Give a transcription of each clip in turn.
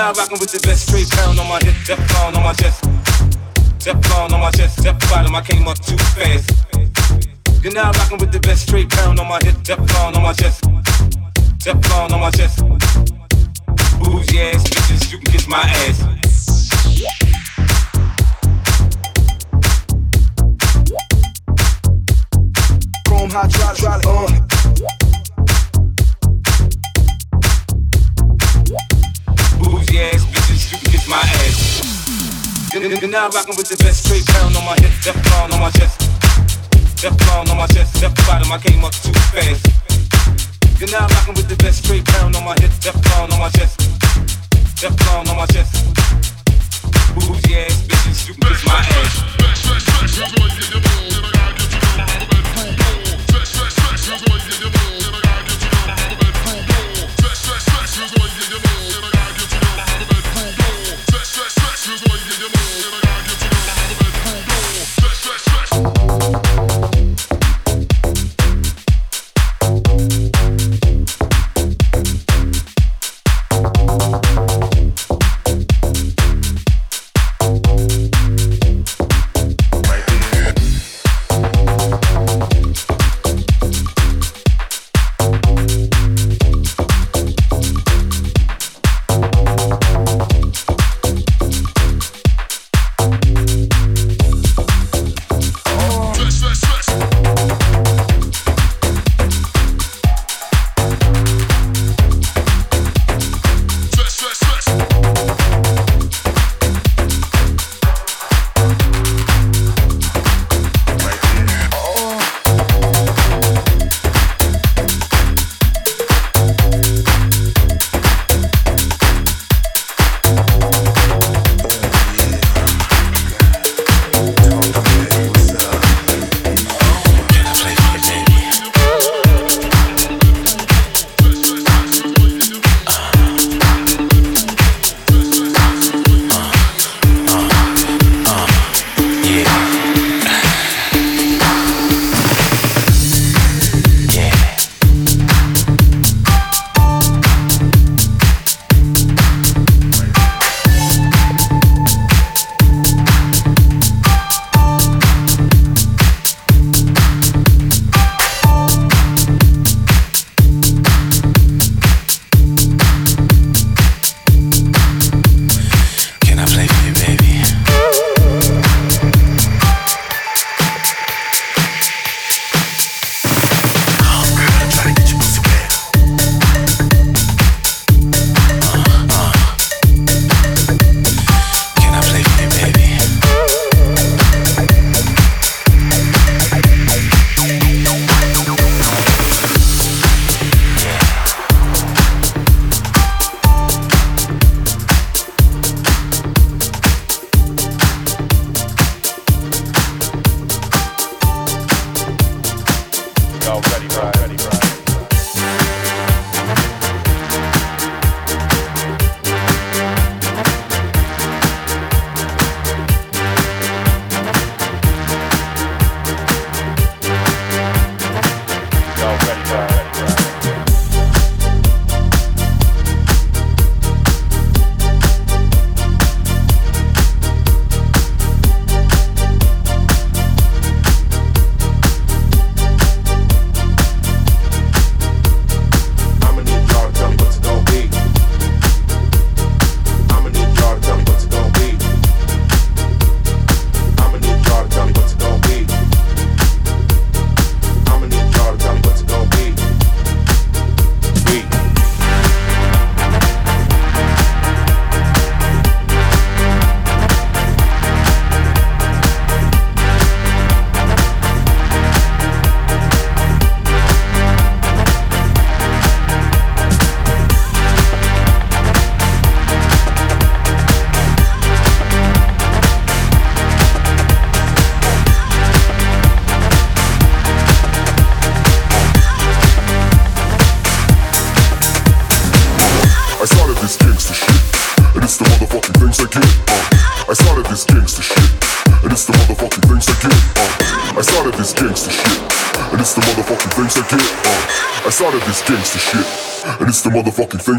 now rocking with the best straight pound on my hip, Teflon on my chest. Teflon on my chest, Teflon, I came up too fast. You're now rocking with the best straight pound on my hip, Teflon on my chest. Teflon on my chest. Bougie ass bitches, you can kiss my ass. Rocking with the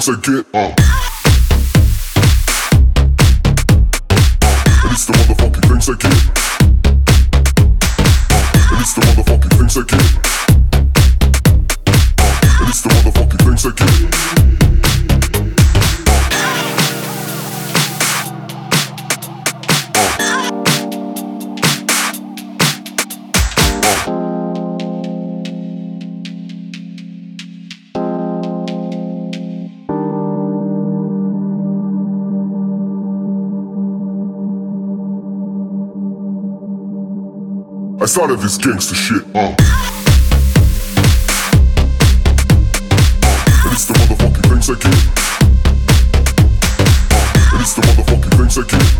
things I get. It's all of this gangster shit, uh. And it's the motherfucking things I get. Uh, and it's the motherfucking things I get.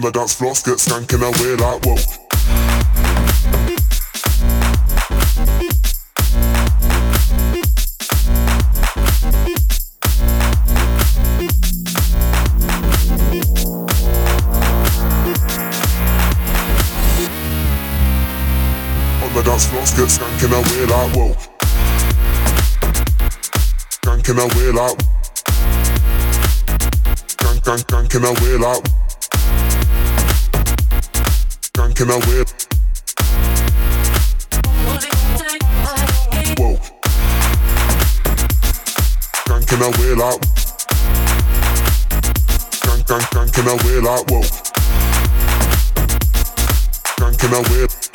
On the dance floor, get skanking away like whoa. Dance floor, get skanking away like whoa. Skanking away like Skank, skank, skanking away like Skanking away Whoa. Skanking away like Skank, skank, skanking away like whoa. Skanking away Whoa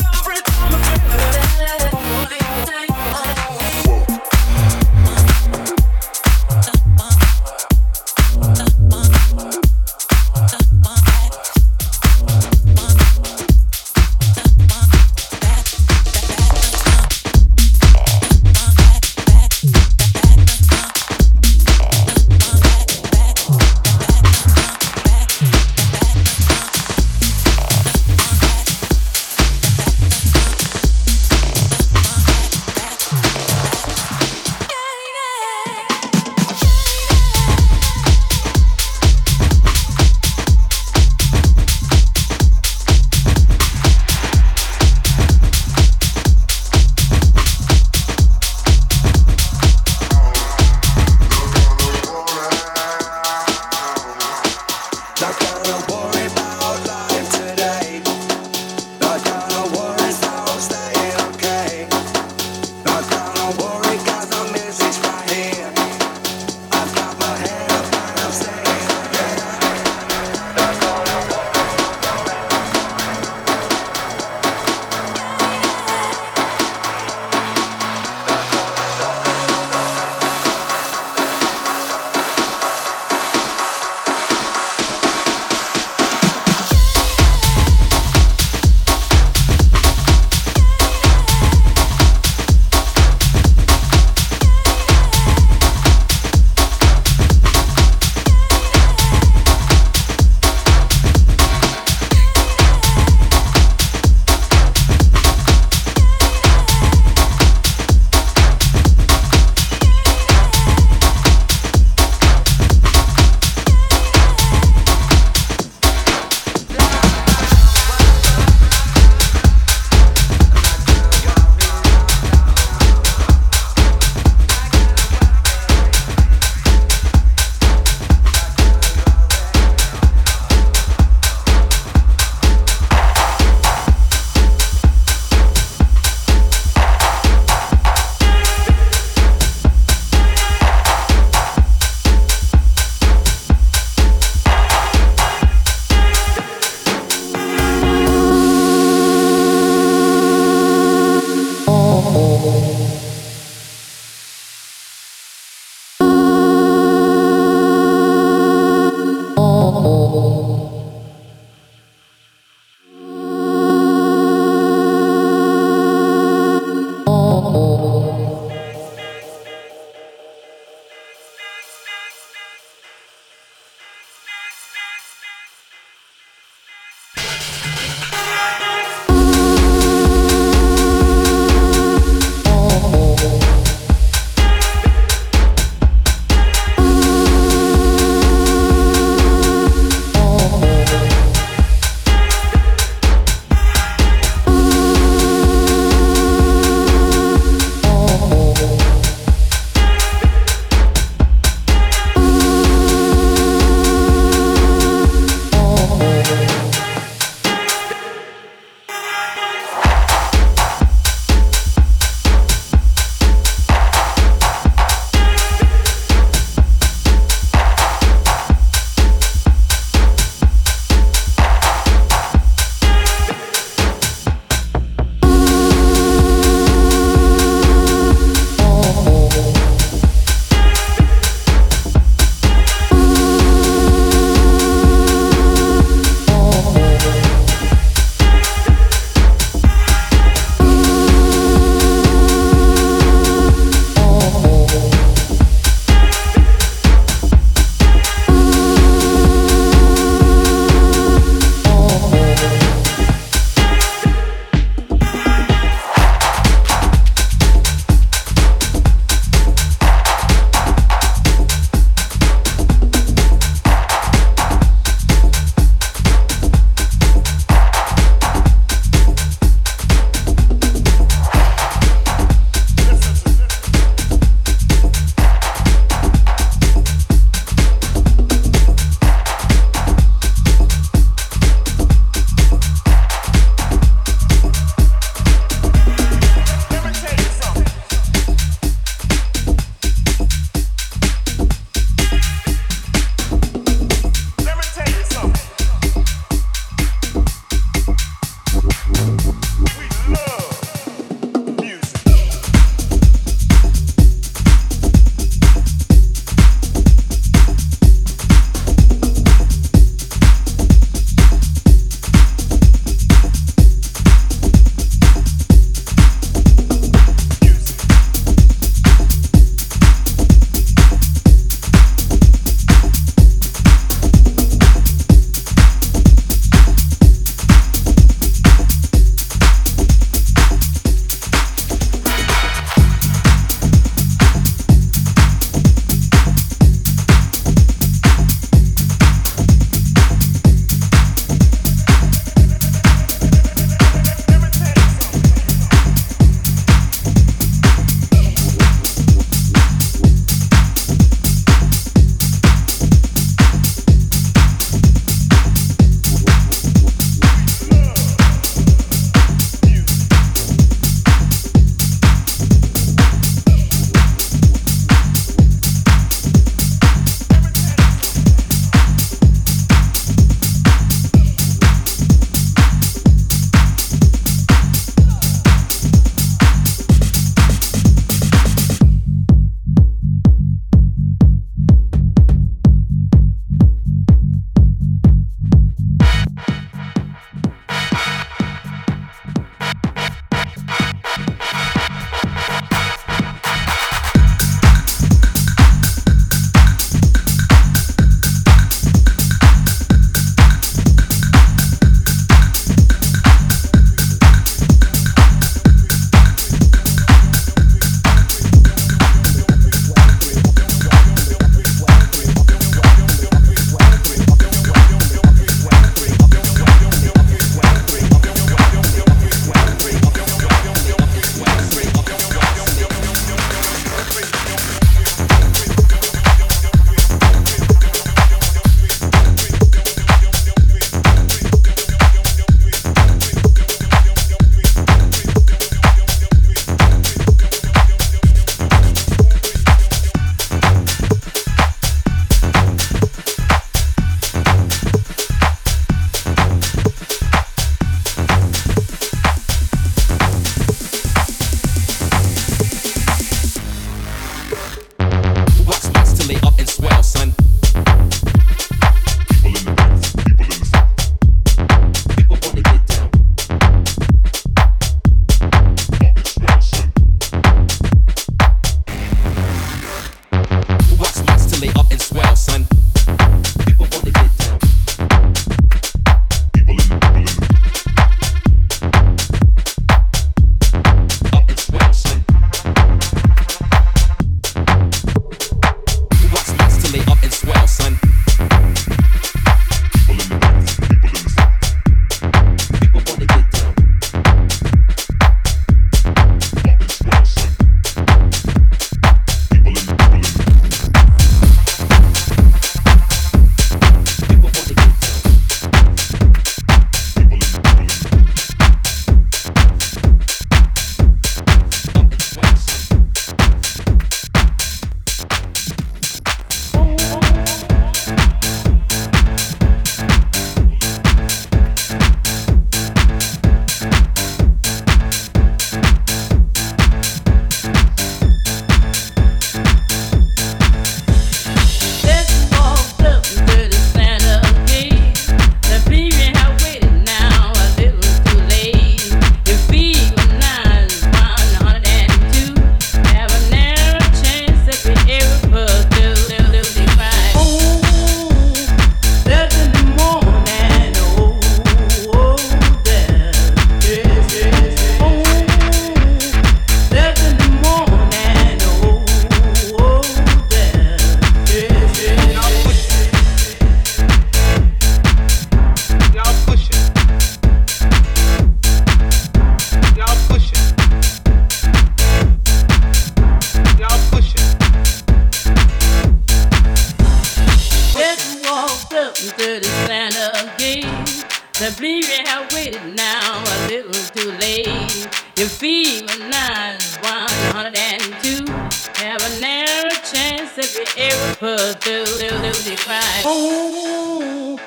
Have a narrow chance if you ever put through the, the cry. Oh,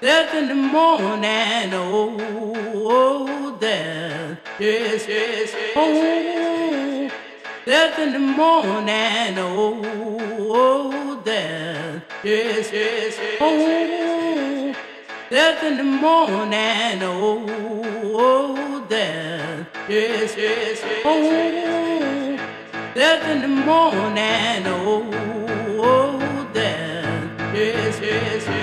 death in the morning. Oh, oh death. Yes, yes, yes. Oh, death in the morning. Oh, oh death. Yes, yes, yes. Oh, death in the morning, oh, oh death, yes, yes, yes. Oh, death in the morning, oh, oh death, yes, yes, yes, yes.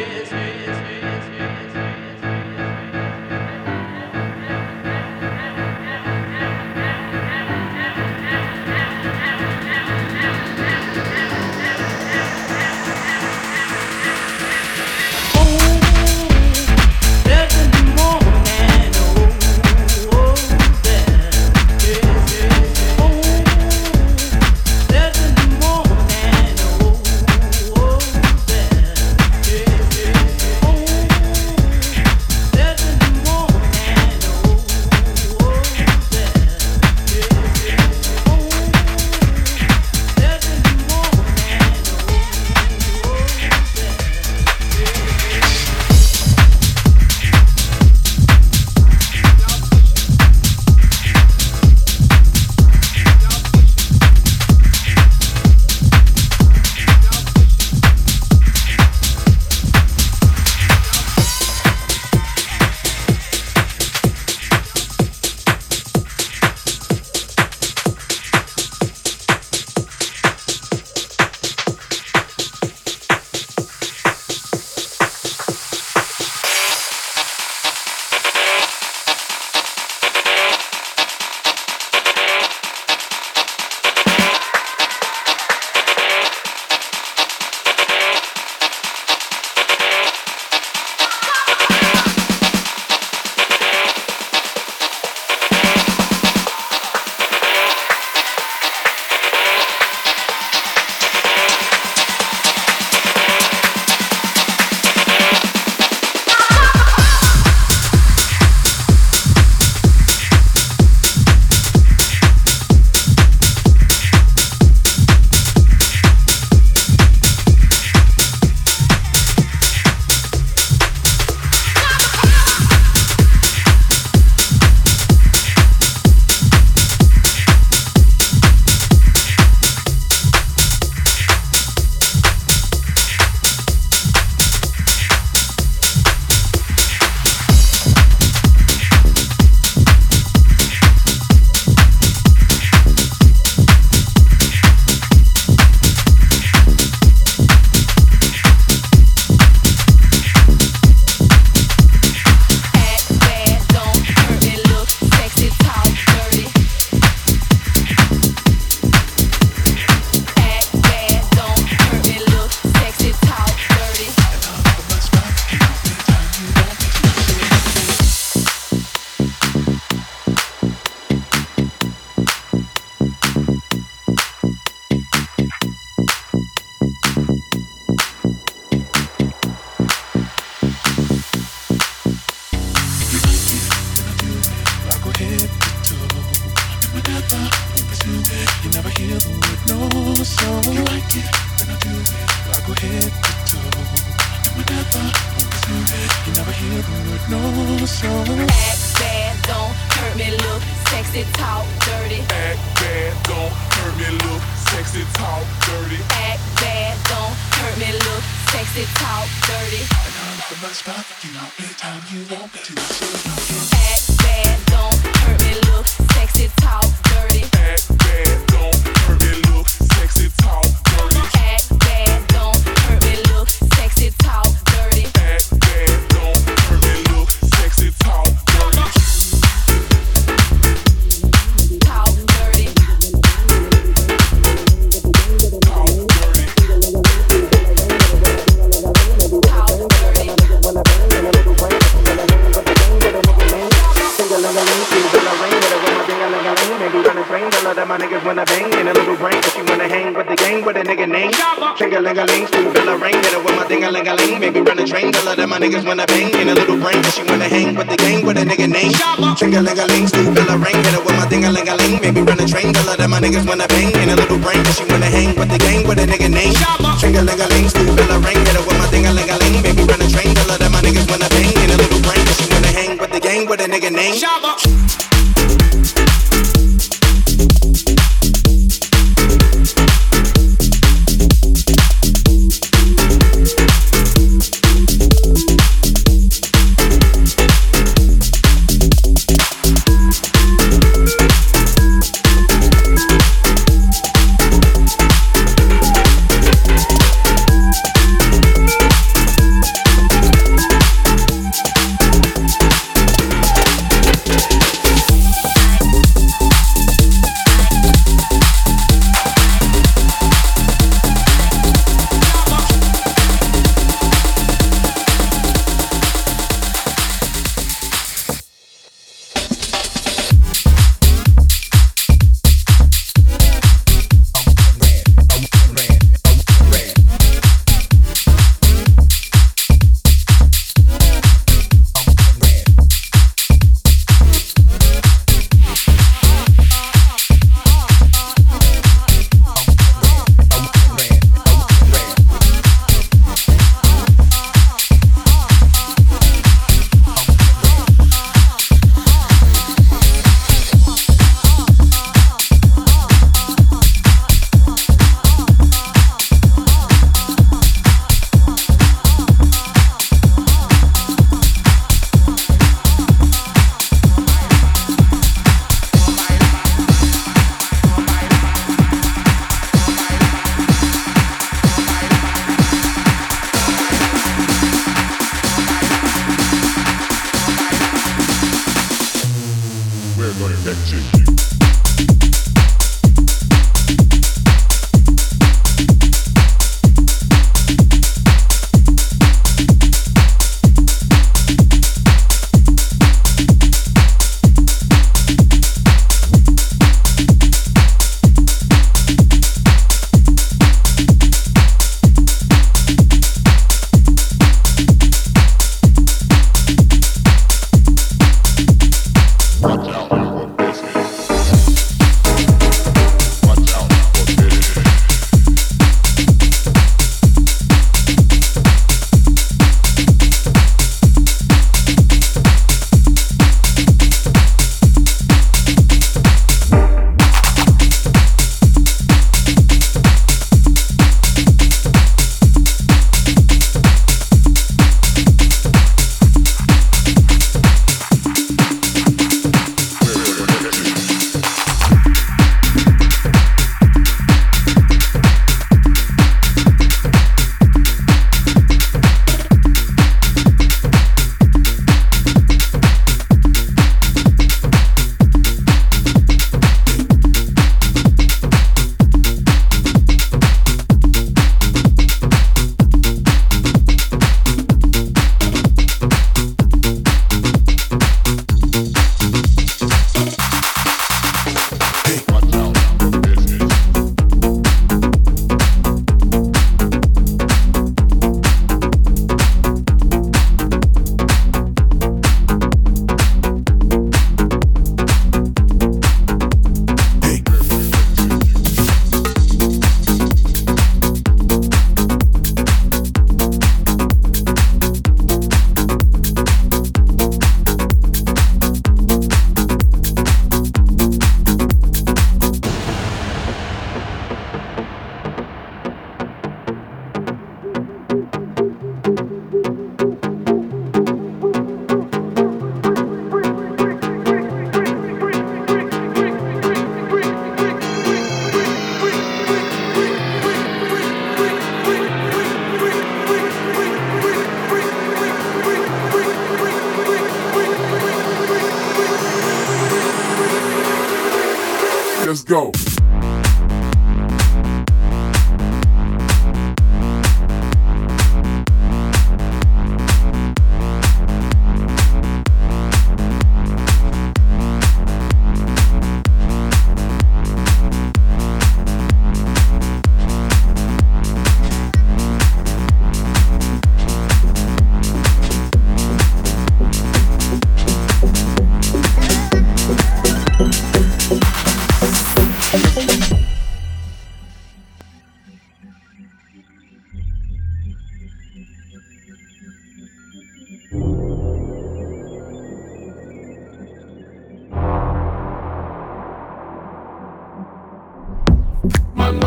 Niggas wanna bang. In a little brain, she wanna hang with the gang with a nigga name. Tringalingaling, school bell a ring. Hit her with my ding a ling a ling. Maybe run a train. Tell her that my niggas wanna bang. In a little brain, she wanna hang with the gang with a nigga name. Tringalingaling, school bell a ring. Hit her with my ding a ling a ling. Maybe run a train. Tell her that my niggas wanna bang. In a little brain, she wanna hang with the gang with a nigga name.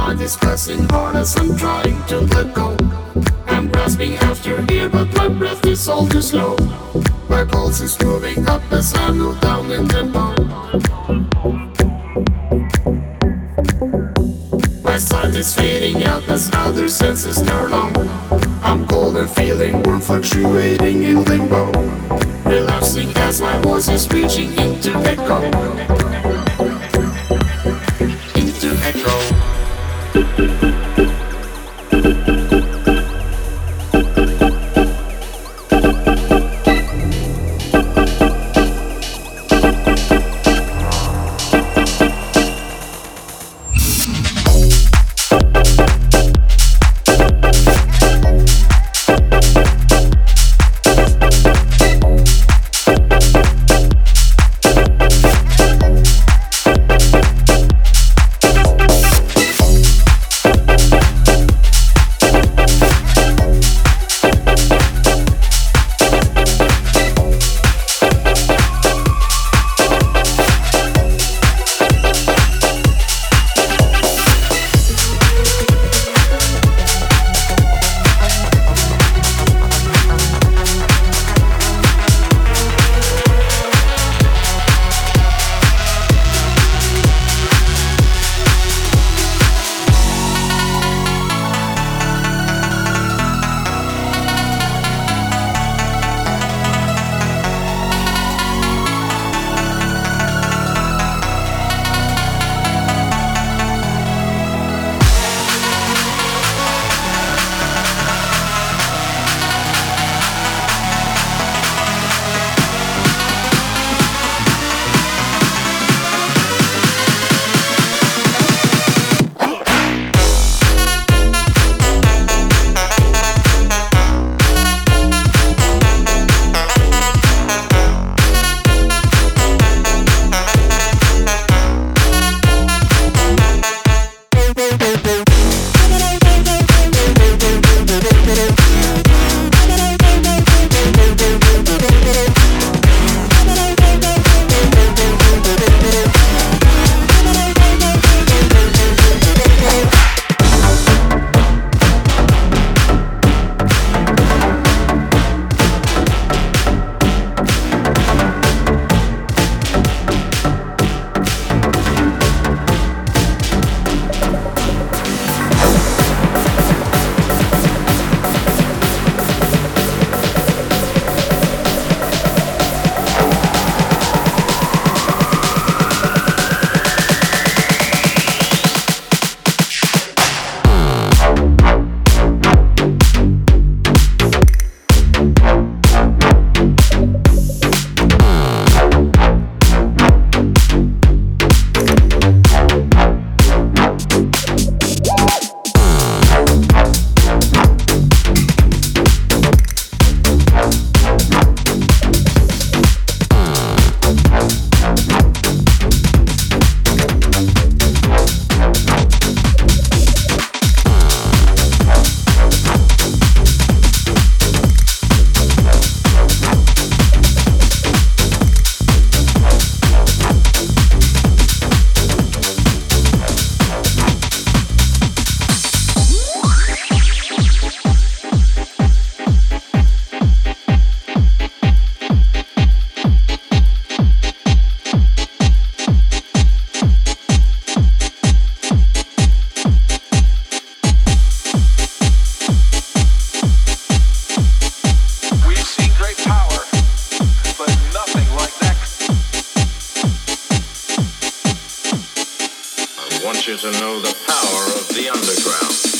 Mind is pressing hard I'm trying to let go. I'm grasping after air, but my breath is all too slow. My pulse is moving up as I move down in tempo. My sight is fading out as other senses turn on. I'm cold and feeling warm, fluctuating in limbo. Relapsing as my voice is reaching into echo. you to know the power of the underground.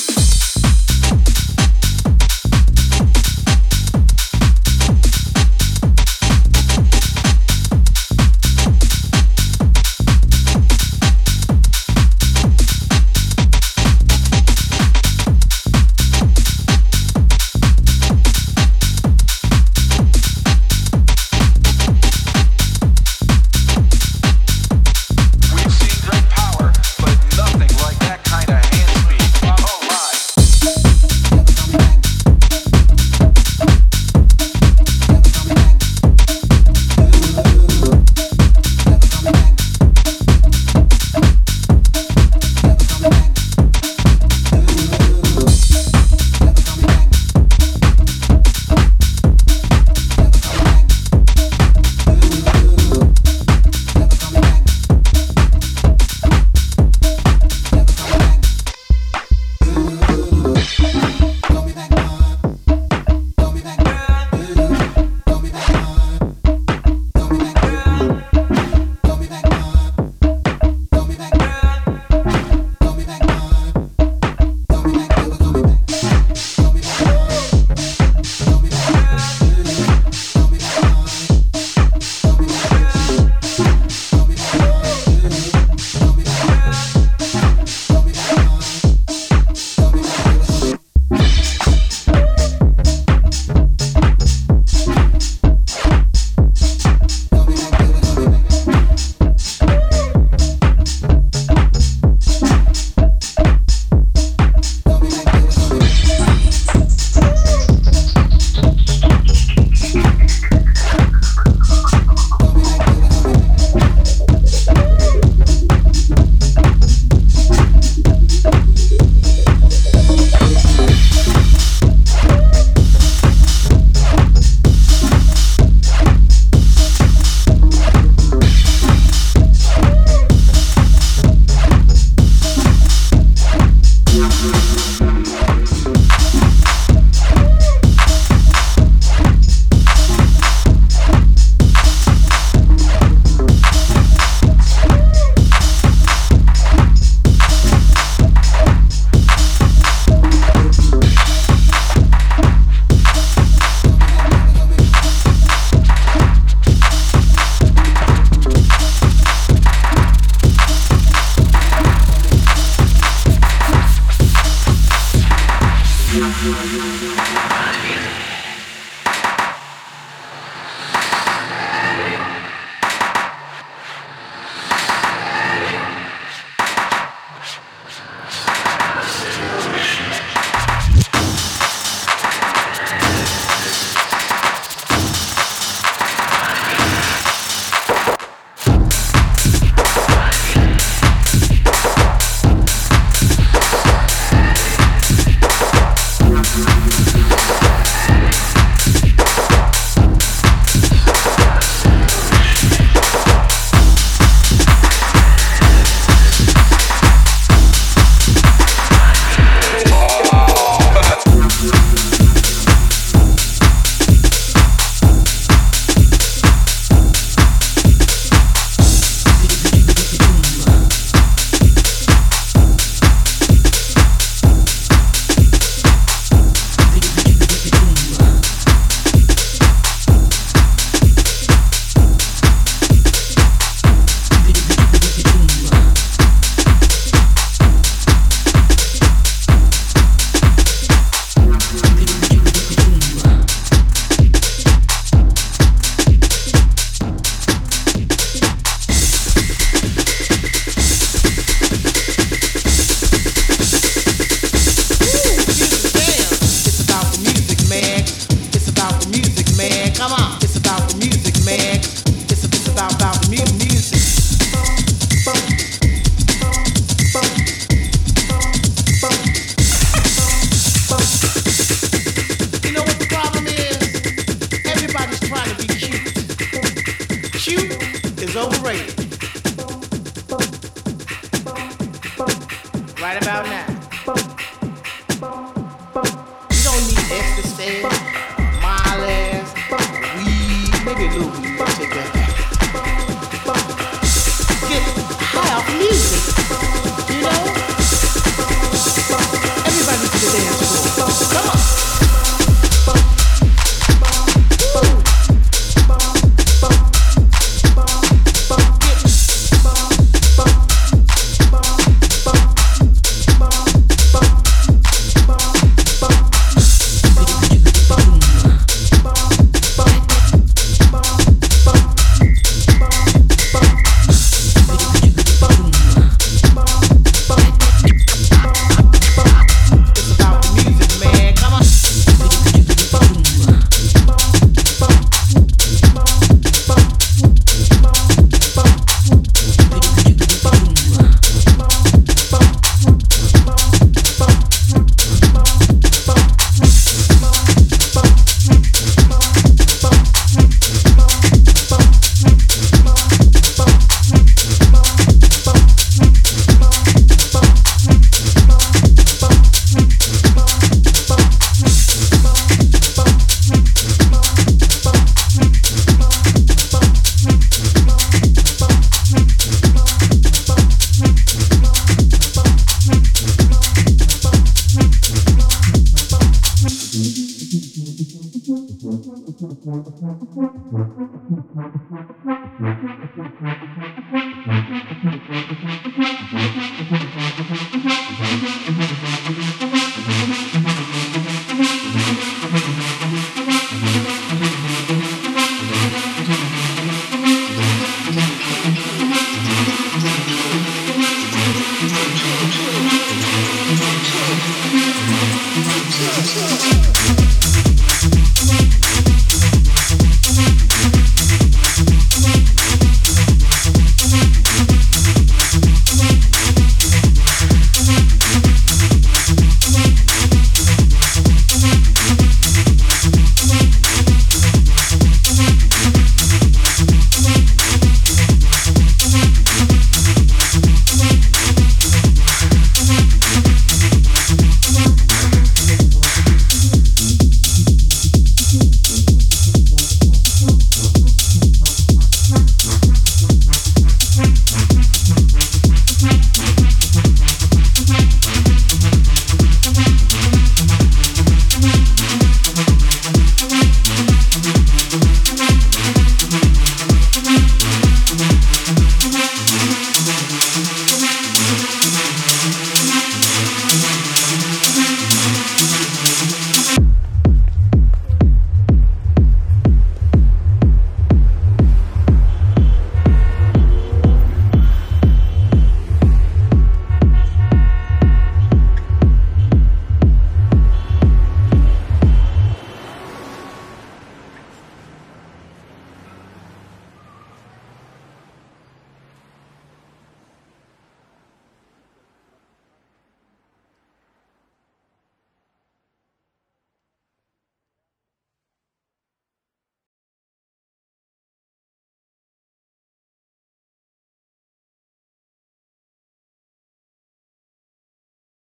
Mm-hmm.